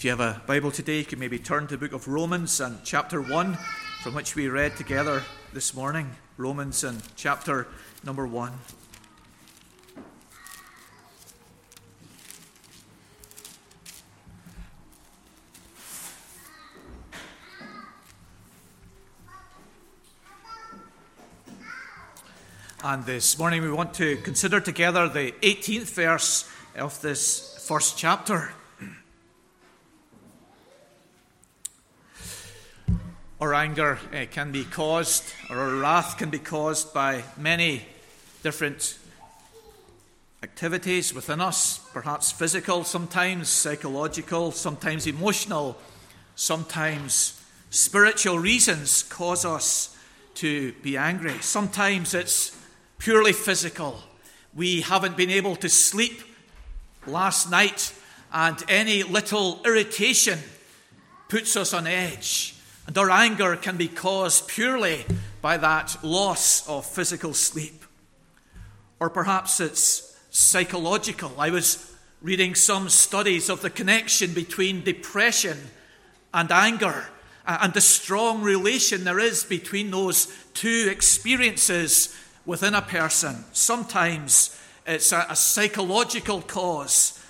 If you have a Bible today, you can maybe turn to the book of Romans and chapter 1, from which we read together this morning. Romans and chapter number 1. And this morning we want to consider together the 18th verse of this first chapter. Our anger uh, can be caused, or our wrath can be caused by many different activities within us, perhaps physical, sometimes psychological, sometimes emotional, sometimes spiritual reasons cause us to be angry. Sometimes it's purely physical. We haven't been able to sleep last night, and any little irritation puts us on edge. And our anger can be caused purely by that loss of physical sleep. Or perhaps it's psychological. I was reading some studies of the connection between depression and anger and the strong relation there is between those two experiences within a person. Sometimes it's a, a psychological cause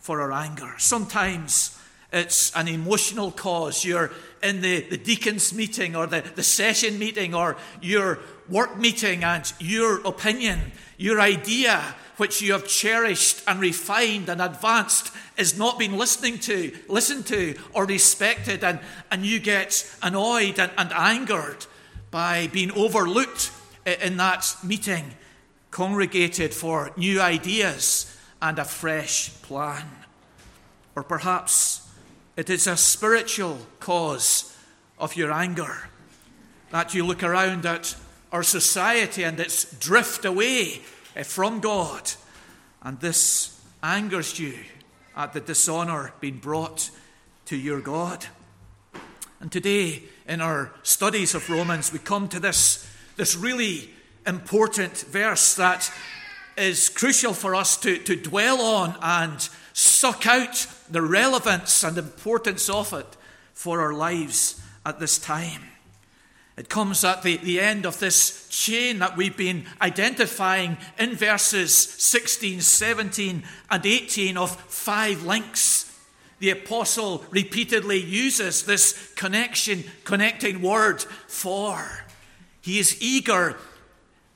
for our anger. Sometimes it's an emotional cause. You're in the, the deacon's meeting or the, the session meeting or your work meeting and your opinion, your idea, which you have cherished and refined and advanced, is not being listening to, listened to or respected, and, and you get annoyed and, and angered by being overlooked in that meeting, congregated for new ideas and a fresh plan. Or perhaps it is a spiritual cause of your anger that you look around at our society and its drift away eh, from God, and this angers you at the dishonor being brought to your God. And today, in our studies of Romans, we come to this this really important verse that is crucial for us to, to dwell on and suck out the relevance and importance of it for our lives at this time. It comes at the, the end of this chain that we've been identifying in verses 16, 17, and 18 of five links. The apostle repeatedly uses this connection, connecting word for. He is eager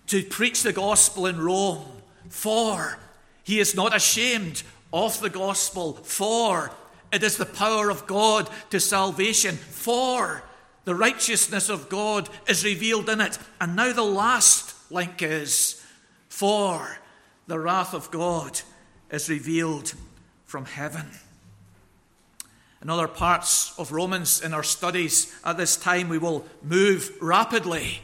to preach the gospel in Rome, for he is not ashamed of the gospel, for it is the power of God to salvation, for the righteousness of God is revealed in it. And now the last link is, for the wrath of God is revealed from heaven. In other parts of Romans in our studies at this time, we will move rapidly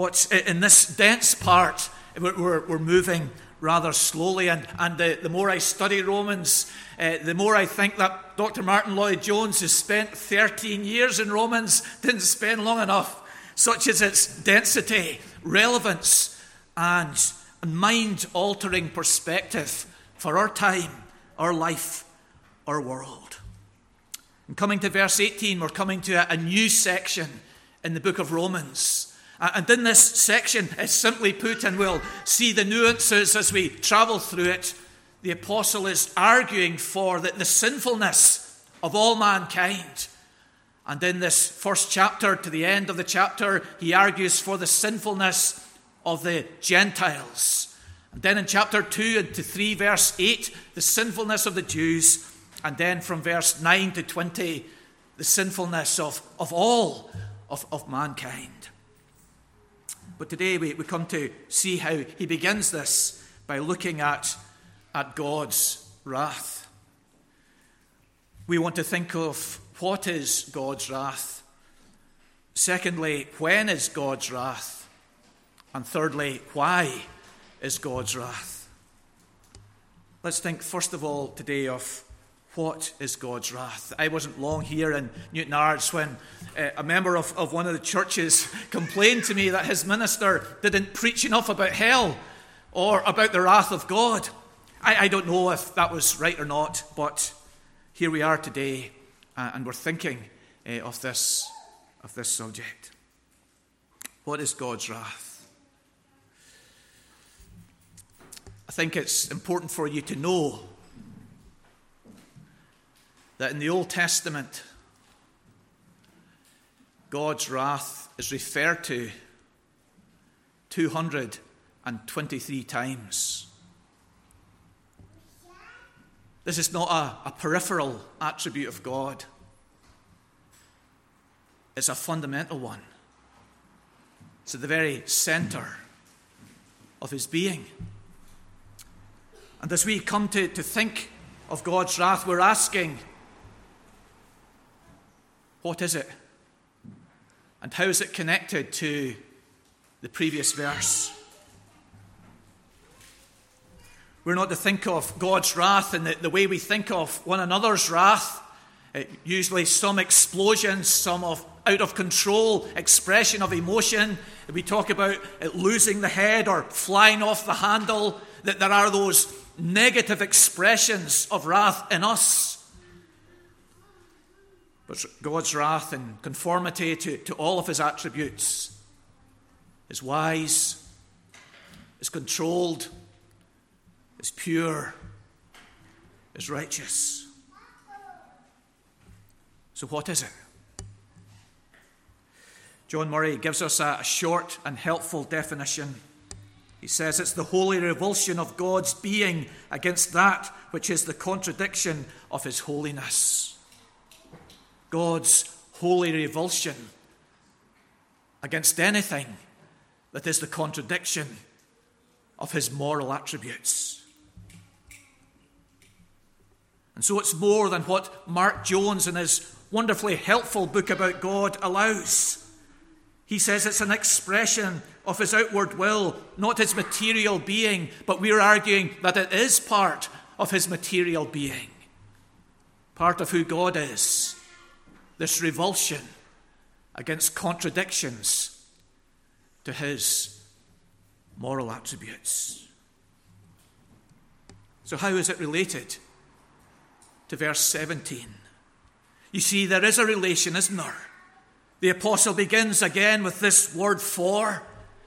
but in this dense part, we're, moving rather slowly. And, and the, the more I study Romans, uh, the more I think that Dr. Martyn Lloyd-Jones, has spent 13 years in Romans, didn't spend long enough, such as its density, relevance, and mind altering perspective for our time, our life, our world. And coming to verse 18, we're coming to a, a new section in the book of Romans. And in this section, it's simply put, and we'll see the nuances as we travel through it, the apostle is arguing for the, the sinfulness of all mankind. And in this first chapter to the end of the chapter, he argues for the sinfulness of the Gentiles. And then in chapter 2 and to 3, verse 8, the sinfulness of the Jews. And then from verse 9 to 20, the sinfulness of, of all of, of mankind. But today we, we come to see how he begins this by looking at, at God's wrath. We want to think of what is God's wrath. Secondly, when is God's wrath? And thirdly, why is God's wrath? Let's think first of all today of what is God's wrath? I wasn't long here in Newtownards when uh, a member of, of one of the churches complained to me that his minister didn't preach enough about hell or about the wrath of God. I, I don't know if that was right or not, but here we are today, uh, and we're thinking uh, of, this, of this subject. What is God's wrath? I think it's important for you to know that in the Old Testament, God's wrath is referred to 223 times. This is not a, a peripheral attribute of God, it's a fundamental one. It's at the very center of his being. And as we come to, to think of God's wrath, we're asking, what is it? And how is it connected to the previous verse? We're not to think of God's wrath in the, the way we think of one another's wrath. Uh, usually, some explosions, some of out of control expression of emotion. We talk about losing the head or flying off the handle. That there are those negative expressions of wrath in us. But God's wrath in conformity to, to all of his attributes is wise, is controlled, is pure, is righteous. So, what is it? John Murray gives us a short and helpful definition. He says it's the holy revulsion of God's being against that which is the contradiction of his holiness. God's holy revulsion against anything that is the contradiction of his moral attributes. And so it's more than what Mark Jones in his wonderfully helpful book about God allows. He says it's an expression of his outward will, not his material being, but we're arguing that it is part of his material being, part of who God is. This revulsion against contradictions to his moral attributes. So, how is it related to verse 17. You see, there is a relation, isn't there? The apostle begins again with this word for.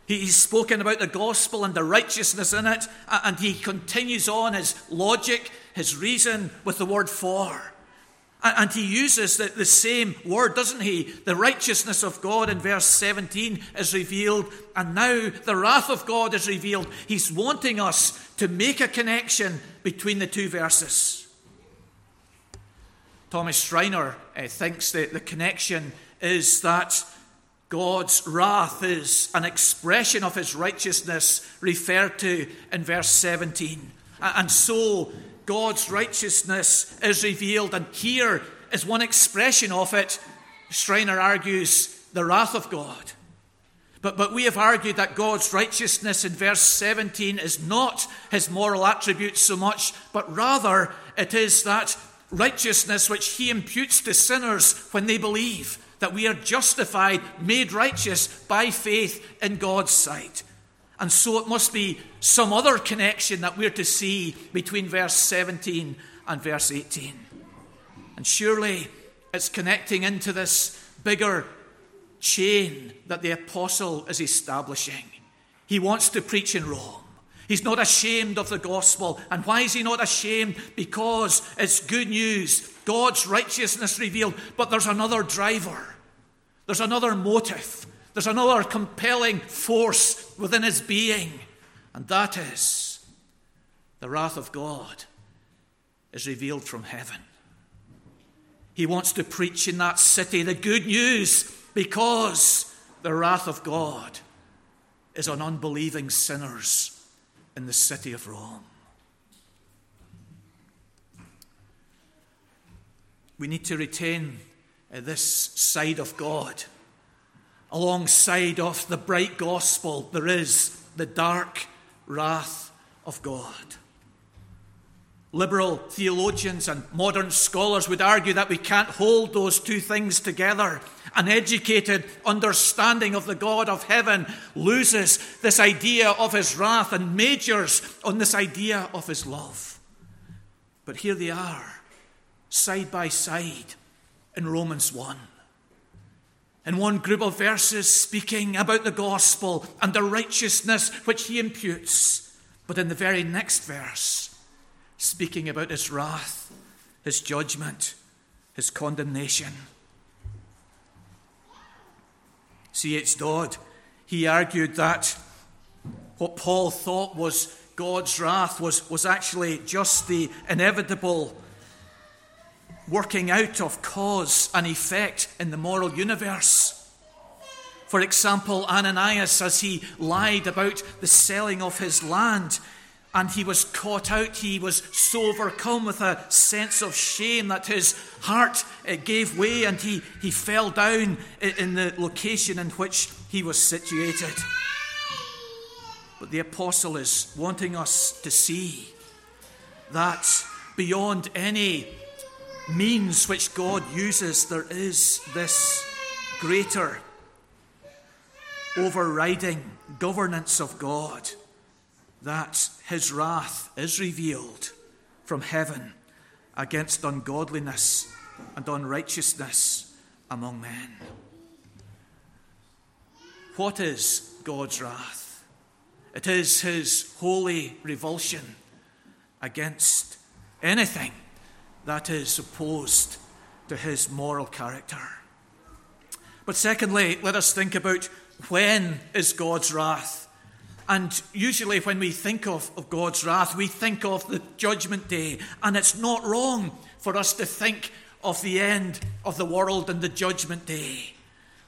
He's spoken about the gospel and the righteousness in it, and he continues on his logic, his reason with the word for. And he uses the, the, same word, doesn't he? The righteousness of God in verse 17 is revealed, and now the wrath of God is revealed. He's wanting us to make a connection between the two verses. Thomas Schreiner uh, thinks that the connection is that God's wrath is an expression of his righteousness referred to in verse 17. And so God's righteousness is revealed, and here is one expression of it. Schreiner argues the wrath of God. But, but we have argued that God's righteousness in verse 17 is not his moral attributes so much, but rather it is that righteousness which he imputes to sinners when they believe that we are justified, made righteous by faith in God's sight. And so it must be some other connection that we're to see between verse 17 and verse 18. And surely it's connecting into this bigger chain that the apostle is establishing. He wants to preach in Rome. He's not ashamed of the gospel. And why is he not ashamed? Because it's good news. God's righteousness revealed. But there's another driver, there's another motive, there's another compelling force within his being. And that is the wrath of God is revealed from heaven. He wants to preach in that city the good news because the wrath of God is on unbelieving sinners in the city of Rome. We need to retain uh, this side of God. Alongside of the bright gospel, there is the dark wrath of God. Liberal theologians and modern scholars would argue that we can't hold those two things together. An educated understanding of the God of heaven loses this idea of his wrath and majors on this idea of his love. But here they are, side by side in Romans 1. In one group of verses, speaking about the gospel and the righteousness which he imputes, but in the very next verse, speaking about his wrath, his judgment, his condemnation. C.H. Dodd, he argued that what Paul thought was God's wrath was, was actually just the inevitable working out of cause and effect in the moral universe. For example, Ananias, as he lied about the selling of his land, and he was caught out, he was so overcome with a sense of shame that his heart uh, gave way and he, he fell down in the location in which he was situated. But the apostle is wanting us to see that beyond any means which God uses, there is this greater overriding governance of God, that his wrath is revealed from heaven against ungodliness and unrighteousness among men. What is God's wrath? It is his holy revulsion against anything that is opposed to his moral character. But secondly, let us think about when is God's wrath? And usually, when we think of, of God's wrath, we think of the judgment day. And it's not wrong for us to think of the end of the world and the judgment day.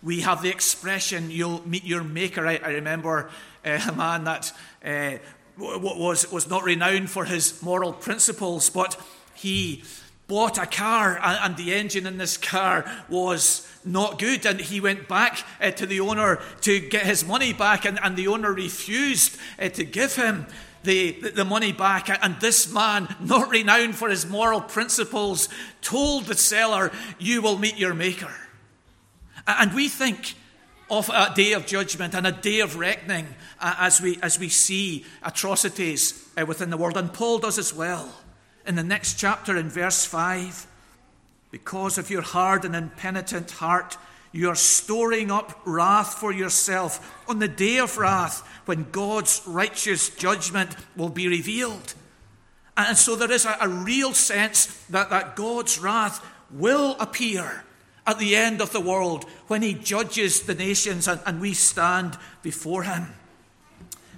We have the expression, you'll meet your maker. I, I remember uh, a man that uh, was, was not renowned for his moral principles, but he bought a car and the engine in this car was not good. And he went back uh, to the owner to get his money back and, and the owner refused uh, to give him the, the money back. And this man not renowned for his moral principles told the seller you will meet your maker. And we think of a day of judgment and a day of reckoning uh, as we as we see atrocities uh, within the world. And paul does as well in the next chapter, in verse 5, because of your hard and impenitent heart, you are storing up wrath for yourself on the day of wrath when God's righteous judgment will be revealed. And so there is a, a, real sense that, that God's wrath will appear at the end of the world when he judges the nations and, and we stand before him.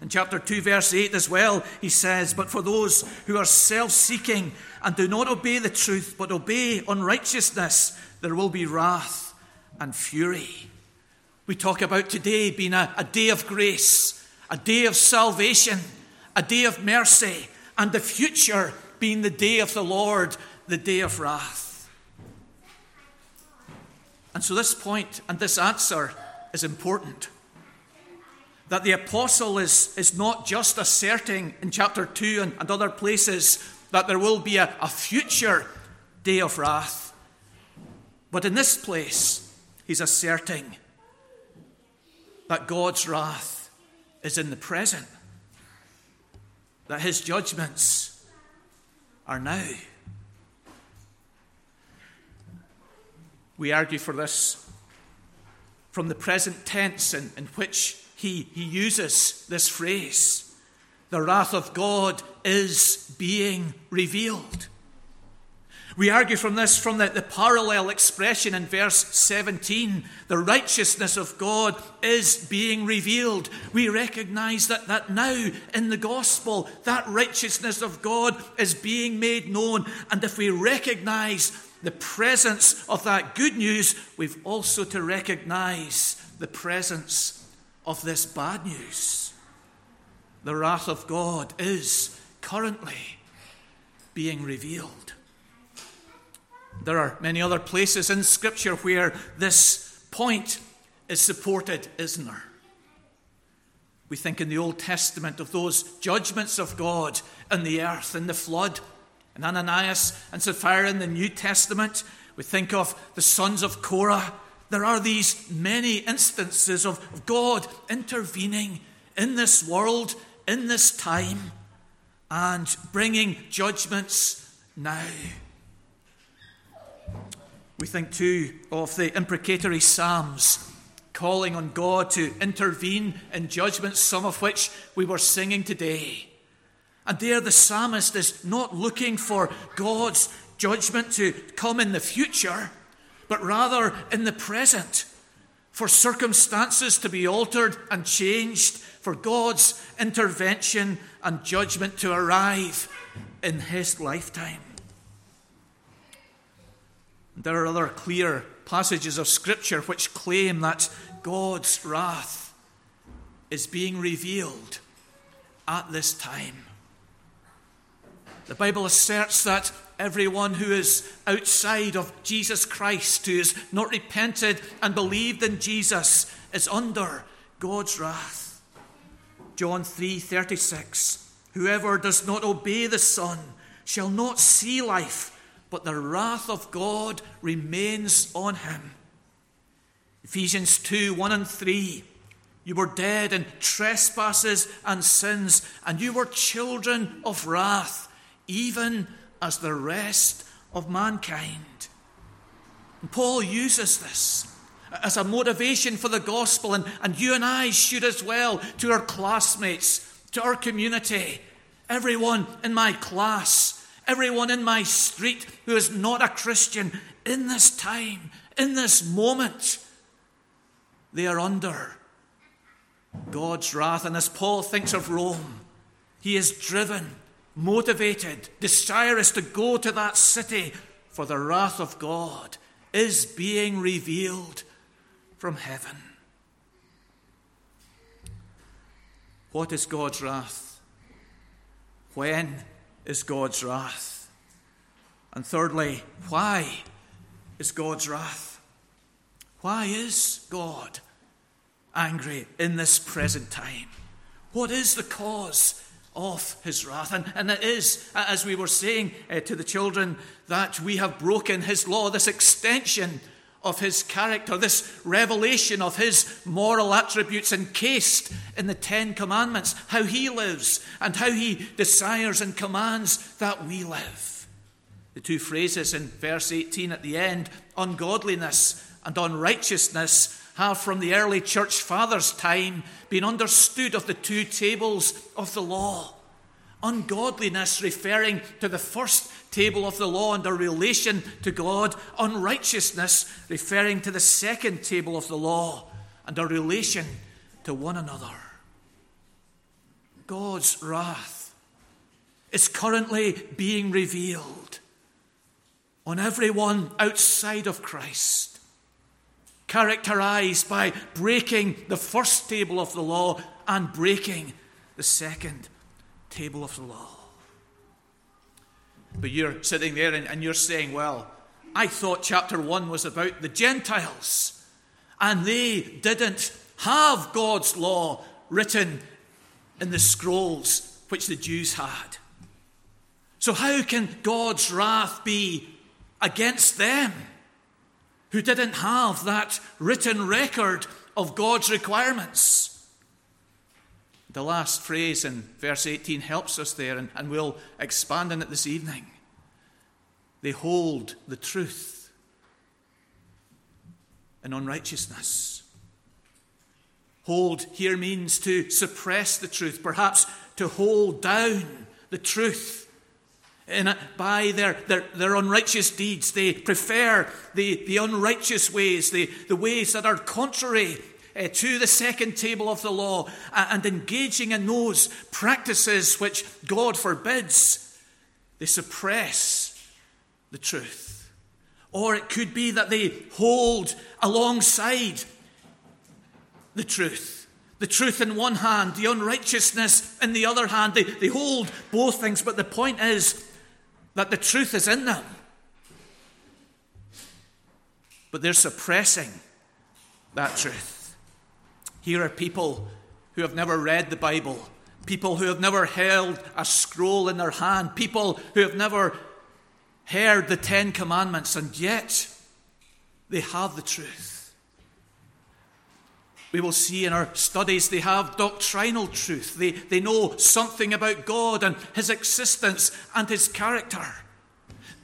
In chapter 2, verse 8 as well, he says, But for those who are self seeking and do not obey the truth, but obey unrighteousness, there will be wrath and fury. We talk about today being a, a day of grace, a day of salvation, a day of mercy, and the future being the day of the Lord, the day of wrath. And so, this point and this answer is important that the apostle is, is not just asserting in chapter 2 and, and other places that there will be a, a future day of wrath. But in this place, he's asserting that God's wrath is in the present, that his judgments are now. We argue for this from the present tense in, in which he, he uses this phrase the wrath of God is being revealed. We argue from this from the, the, parallel expression in verse 17 the righteousness of God is being revealed. We recognize that, that now in the gospel, that righteousness of God is being made known. And if we recognize the presence of that good news, we've also to recognize the presence of this bad news. The wrath of God is currently being revealed. There are many other places in Scripture where this point is supported, isn't there? We think in the Old Testament of those judgments of God in the earth, in the flood, and Ananias and Sapphira in the New Testament. We think of the sons of Korah there are these many instances of God intervening in this world, in this time, and bringing judgments now. We think too of the imprecatory Psalms calling on God to intervene in judgments, some of which we were singing today. And there the psalmist is not looking for God's judgment to come in the future, but rather in the present, for circumstances to be altered and changed, for God's intervention and judgment to arrive in his lifetime. There are other clear passages of Scripture which claim that God's wrath is being revealed at this time. The Bible asserts that everyone who is outside of Jesus Christ, who has not repented and believed in Jesus, is under God's wrath. John 3:36 Whoever does not obey the Son shall not see life but the wrath of God remains on him. Ephesians 2 1 and 3. You were dead in trespasses and sins, and you were children of wrath, even as the rest of mankind. And Paul uses this as a motivation for the gospel, and, and you and I should as well, to our classmates, to our community, everyone in my class everyone in my street who is not a Christian in this time, in this moment, they are under God's wrath. And as Paul thinks of Rome, he is driven, motivated, desirous to go to that city, for the wrath of God is being revealed from heaven. What is God's wrath? When is God's wrath? And thirdly, why is God's wrath? Why is God angry in this present time? What is the cause of his wrath? And, and it is, as we were saying uh, to the children, that we have broken his law, this extension of his character, this revelation of his moral attributes encased in the Ten Commandments, how he lives and how he desires and commands that we live. The two phrases in verse 18 at the end, ungodliness and unrighteousness, have from the early church fathers' time been understood of the two tables of the law. Ungodliness referring to the first table of the law and our relation to God. Unrighteousness referring to the second table of the law and our relation to one another. God's wrath is currently being revealed on everyone outside of Christ, characterized by breaking the first table of the law and breaking the second table of the law. But you're sitting there and, and, you're saying, well, I thought chapter 1 was about the Gentiles, and they didn't have God's law written in the scrolls which the Jews had. So, how can God's wrath be against them who didn't have that written record of God's requirements? The last phrase in verse 18 helps us there, and, and we'll expand on it this evening. They hold the truth in unrighteousness. Hold here means to suppress the truth, perhaps to hold down the truth. In a, by their, their, their unrighteous deeds, they prefer the, the unrighteous ways, the, the ways that are contrary uh, to the second table of the law and engaging in those practices which God forbids, they suppress the truth. Or it could be that they hold alongside the truth. The truth in one hand, the unrighteousness in the other hand. They, they hold both things, but the point is that the truth is in them. But they're suppressing that truth. Here are people who have never read the Bible, people who have never held a scroll in their hand, people who have never heard the Ten Commandments, and yet they have the truth. We will see in our studies they have doctrinal truth. They, they know something about God and His existence and His character.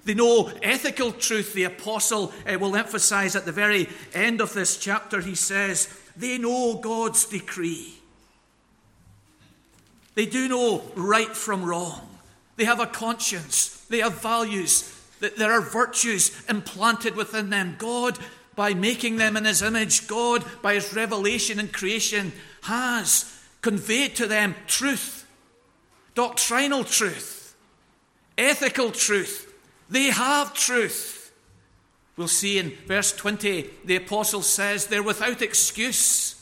They know ethical truth. The apostle uh, will emphasize at the very end of this chapter, he says, they know God's decree. They do know right from wrong. They have a conscience. They have values. That There are virtues implanted within them. God, by making them in His image, God, by His revelation and creation, has conveyed to them truth, doctrinal truth, ethical truth. They have truth. We'll see in verse 20, the apostle says they're without excuse.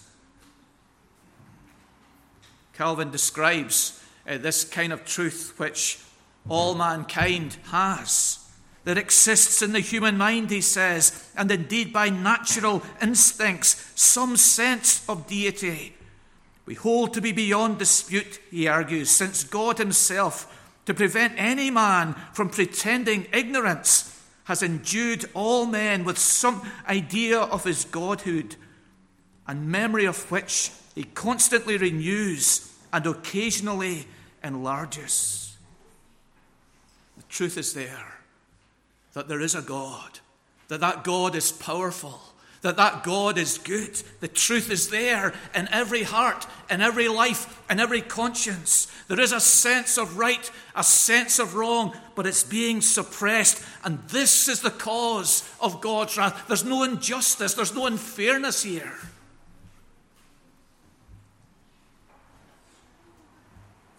Calvin describes uh, this kind of truth which all mankind has, that exists in the human mind, he says, and indeed by natural instincts, some sense of deity. We hold to be beyond dispute, he argues, since God himself, to prevent any man from pretending ignorance, has endued all men with some idea of his godhood, and memory of which he constantly renews and occasionally enlarges. The truth is there that there is a God, that that God is powerful, that that God is good. The truth is there in every heart, in every life, in every conscience. There is a sense of right, a sense of wrong, but it's being suppressed. And this is the cause of God's wrath. There's no injustice, there's no unfairness here.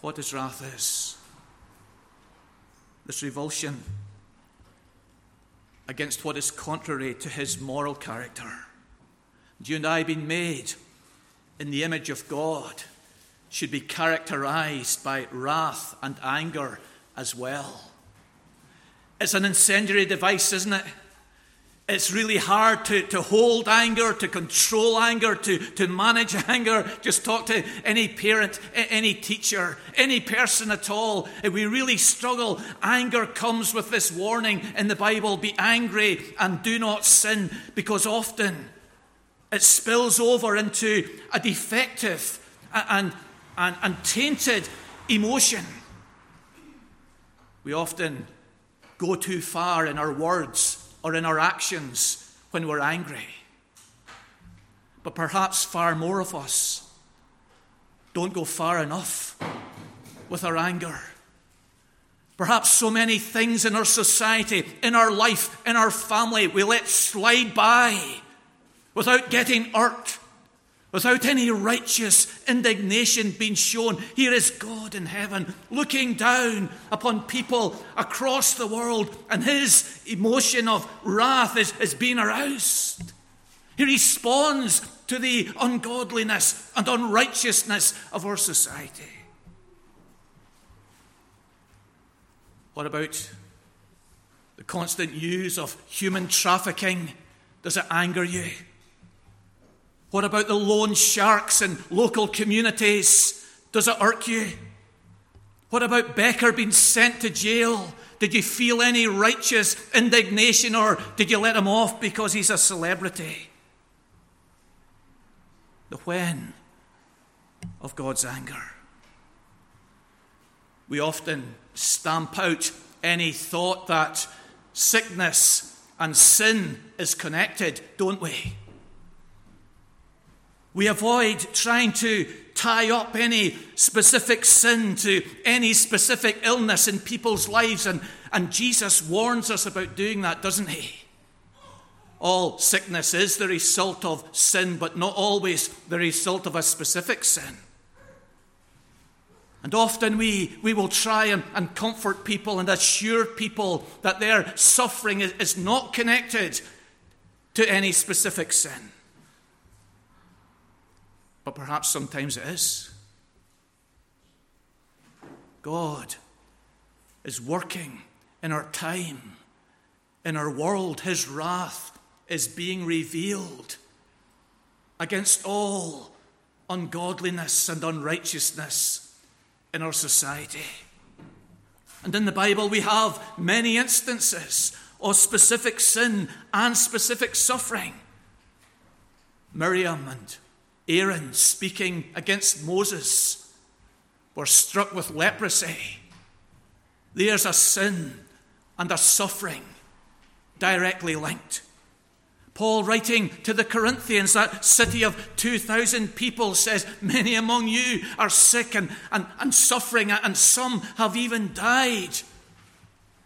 what his wrath is. This revulsion against what is contrary to his moral character. You and I, being made in the image of God, should be characterized by wrath and anger as well. It's an incendiary device, isn't it? It's really hard to, to hold anger, to control anger, to, to manage anger. Just talk to any parent, any teacher, any person at all. We really struggle, anger comes with this warning in the Bible be angry and do not sin, because often it spills over into a defective and, and, and tainted emotion. We often go too far in our words or in our actions when we're angry. But perhaps far more of us don't go far enough with our anger. Perhaps so many things in our society, in our life, in our family, we let slide by without getting irked without any righteous indignation being shown. Here is God in heaven looking down upon people across the world, and his emotion of wrath is, is being aroused. He responds to the ungodliness and unrighteousness of our society. What about the constant use of human trafficking? Does it anger you? What about the loan sharks in local communities? Does it irk you? What about Becker being sent to jail? Did you feel any righteous indignation or did you let him off because he's a celebrity? The when of God's anger. We often stamp out any thought that sickness and sin is connected, don't we? We avoid trying to tie up any specific sin to any specific illness in people's lives, and, and Jesus warns us about doing that, doesn't he? All sickness is the result of sin, but not always the result of a specific sin. And often we, we will try and, and comfort people and assure people that their suffering is, is not connected to any specific sin. But perhaps sometimes it is. God is working in our time, in our world. His wrath is being revealed against all ungodliness and unrighteousness in our society. And in the Bible, we have many instances of specific sin and specific suffering. Miriam and Aaron speaking against Moses were struck with leprosy. There's a sin and a suffering directly linked. Paul, writing to the Corinthians, that city of 2,000 people, says, Many among you are sick and, and, and suffering, and some have even died.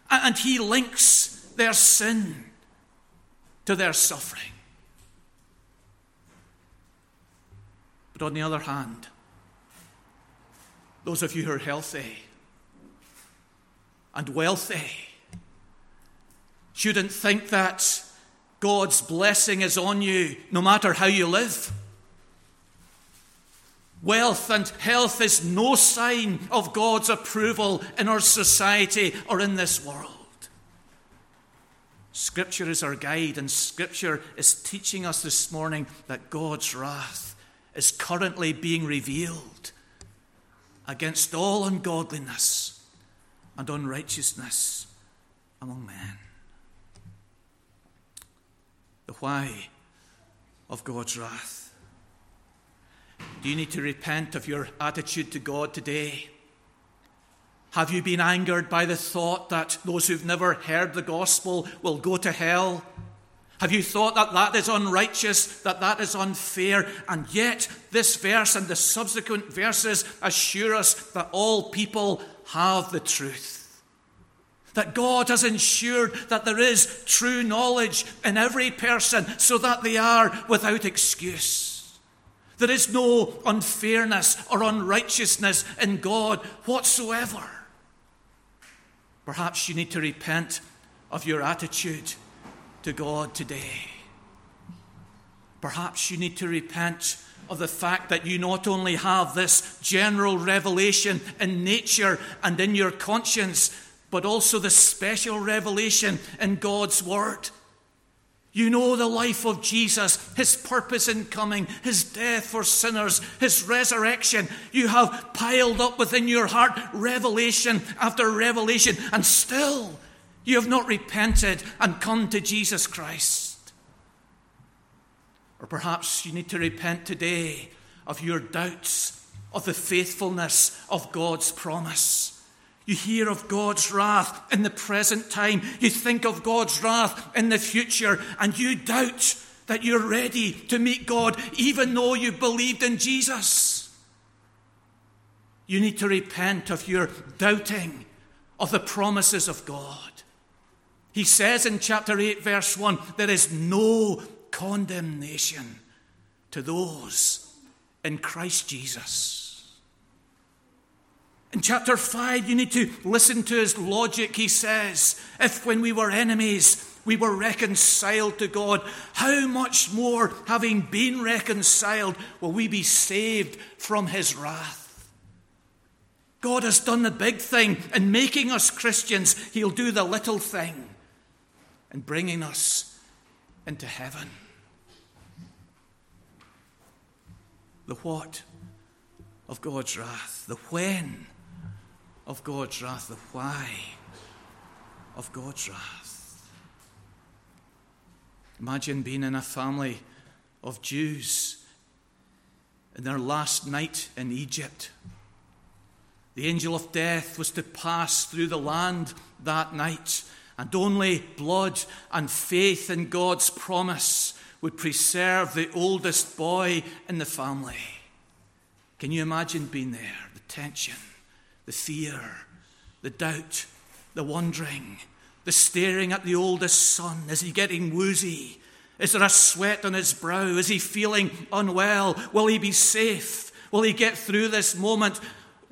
And he links their sin to their suffering. But on the other hand, those of you who are healthy and wealthy shouldn't think that God's blessing is on you no matter how you live. Wealth and health is no sign of God's approval in our society or in this world. Scripture is our guide, and Scripture is teaching us this morning that God's wrath is currently being revealed against all ungodliness and unrighteousness among men. The why of God's wrath. Do you need to repent of your attitude to God today? Have you been angered by the thought that those who've never heard the gospel will go to hell? Have you thought that that is unrighteous, that that is unfair? And yet, this verse and the subsequent verses assure us that all people have the truth. That God has ensured that there is true knowledge in every person so that they are without excuse. There is no unfairness or unrighteousness in God whatsoever. Perhaps you need to repent of your attitude to God today. Perhaps you need to repent of the fact that you not only have this general revelation in nature and in your conscience, but also the special revelation in God's Word. You know the life of Jesus, his purpose in coming, his death for sinners, his resurrection. You have piled up within your heart revelation after revelation, and still you have not repented and come to Jesus Christ. Or perhaps you need to repent today of your doubts of the faithfulness of God's promise. You hear of God's wrath in the present time. You think of God's wrath in the future, and you doubt that you're ready to meet God even though you believed in Jesus. You need to repent of your doubting of the promises of God. He says in chapter 8, verse 1 there is no condemnation to those in Christ Jesus. In chapter 5, you need to listen to his logic. He says, If when we were enemies, we were reconciled to God, how much more, having been reconciled, will we be saved from his wrath? God has done the big thing in making us Christians. He'll do the little thing in bringing us into heaven. The what of God's wrath, the when of God's wrath, the why of God's wrath. Imagine being in a family of Jews in their last night in Egypt. The angel of death was to pass through the land that night, and only blood and faith in God's promise would preserve the oldest boy in the family. Can you imagine being there? The tension the fear, the doubt, the wondering, the staring at the oldest son. Is he getting woozy? Is there a sweat on his brow? Is he feeling unwell? Will he be safe? Will he get through this moment?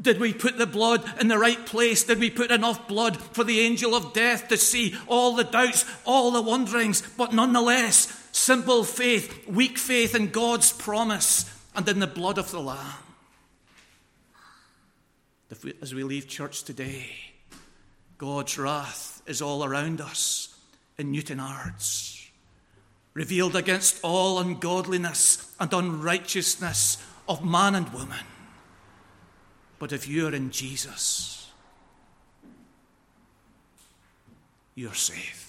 Did we put the blood in the right place? Did we put enough blood for the angel of death to see all the doubts, all the wonderings, but nonetheless, simple faith, weak faith in God's promise and in the blood of the Lamb? as we leave church today, God's wrath is all around us in Newtownards, revealed against all ungodliness and unrighteousness of man and woman. But if you're in Jesus, you're safe.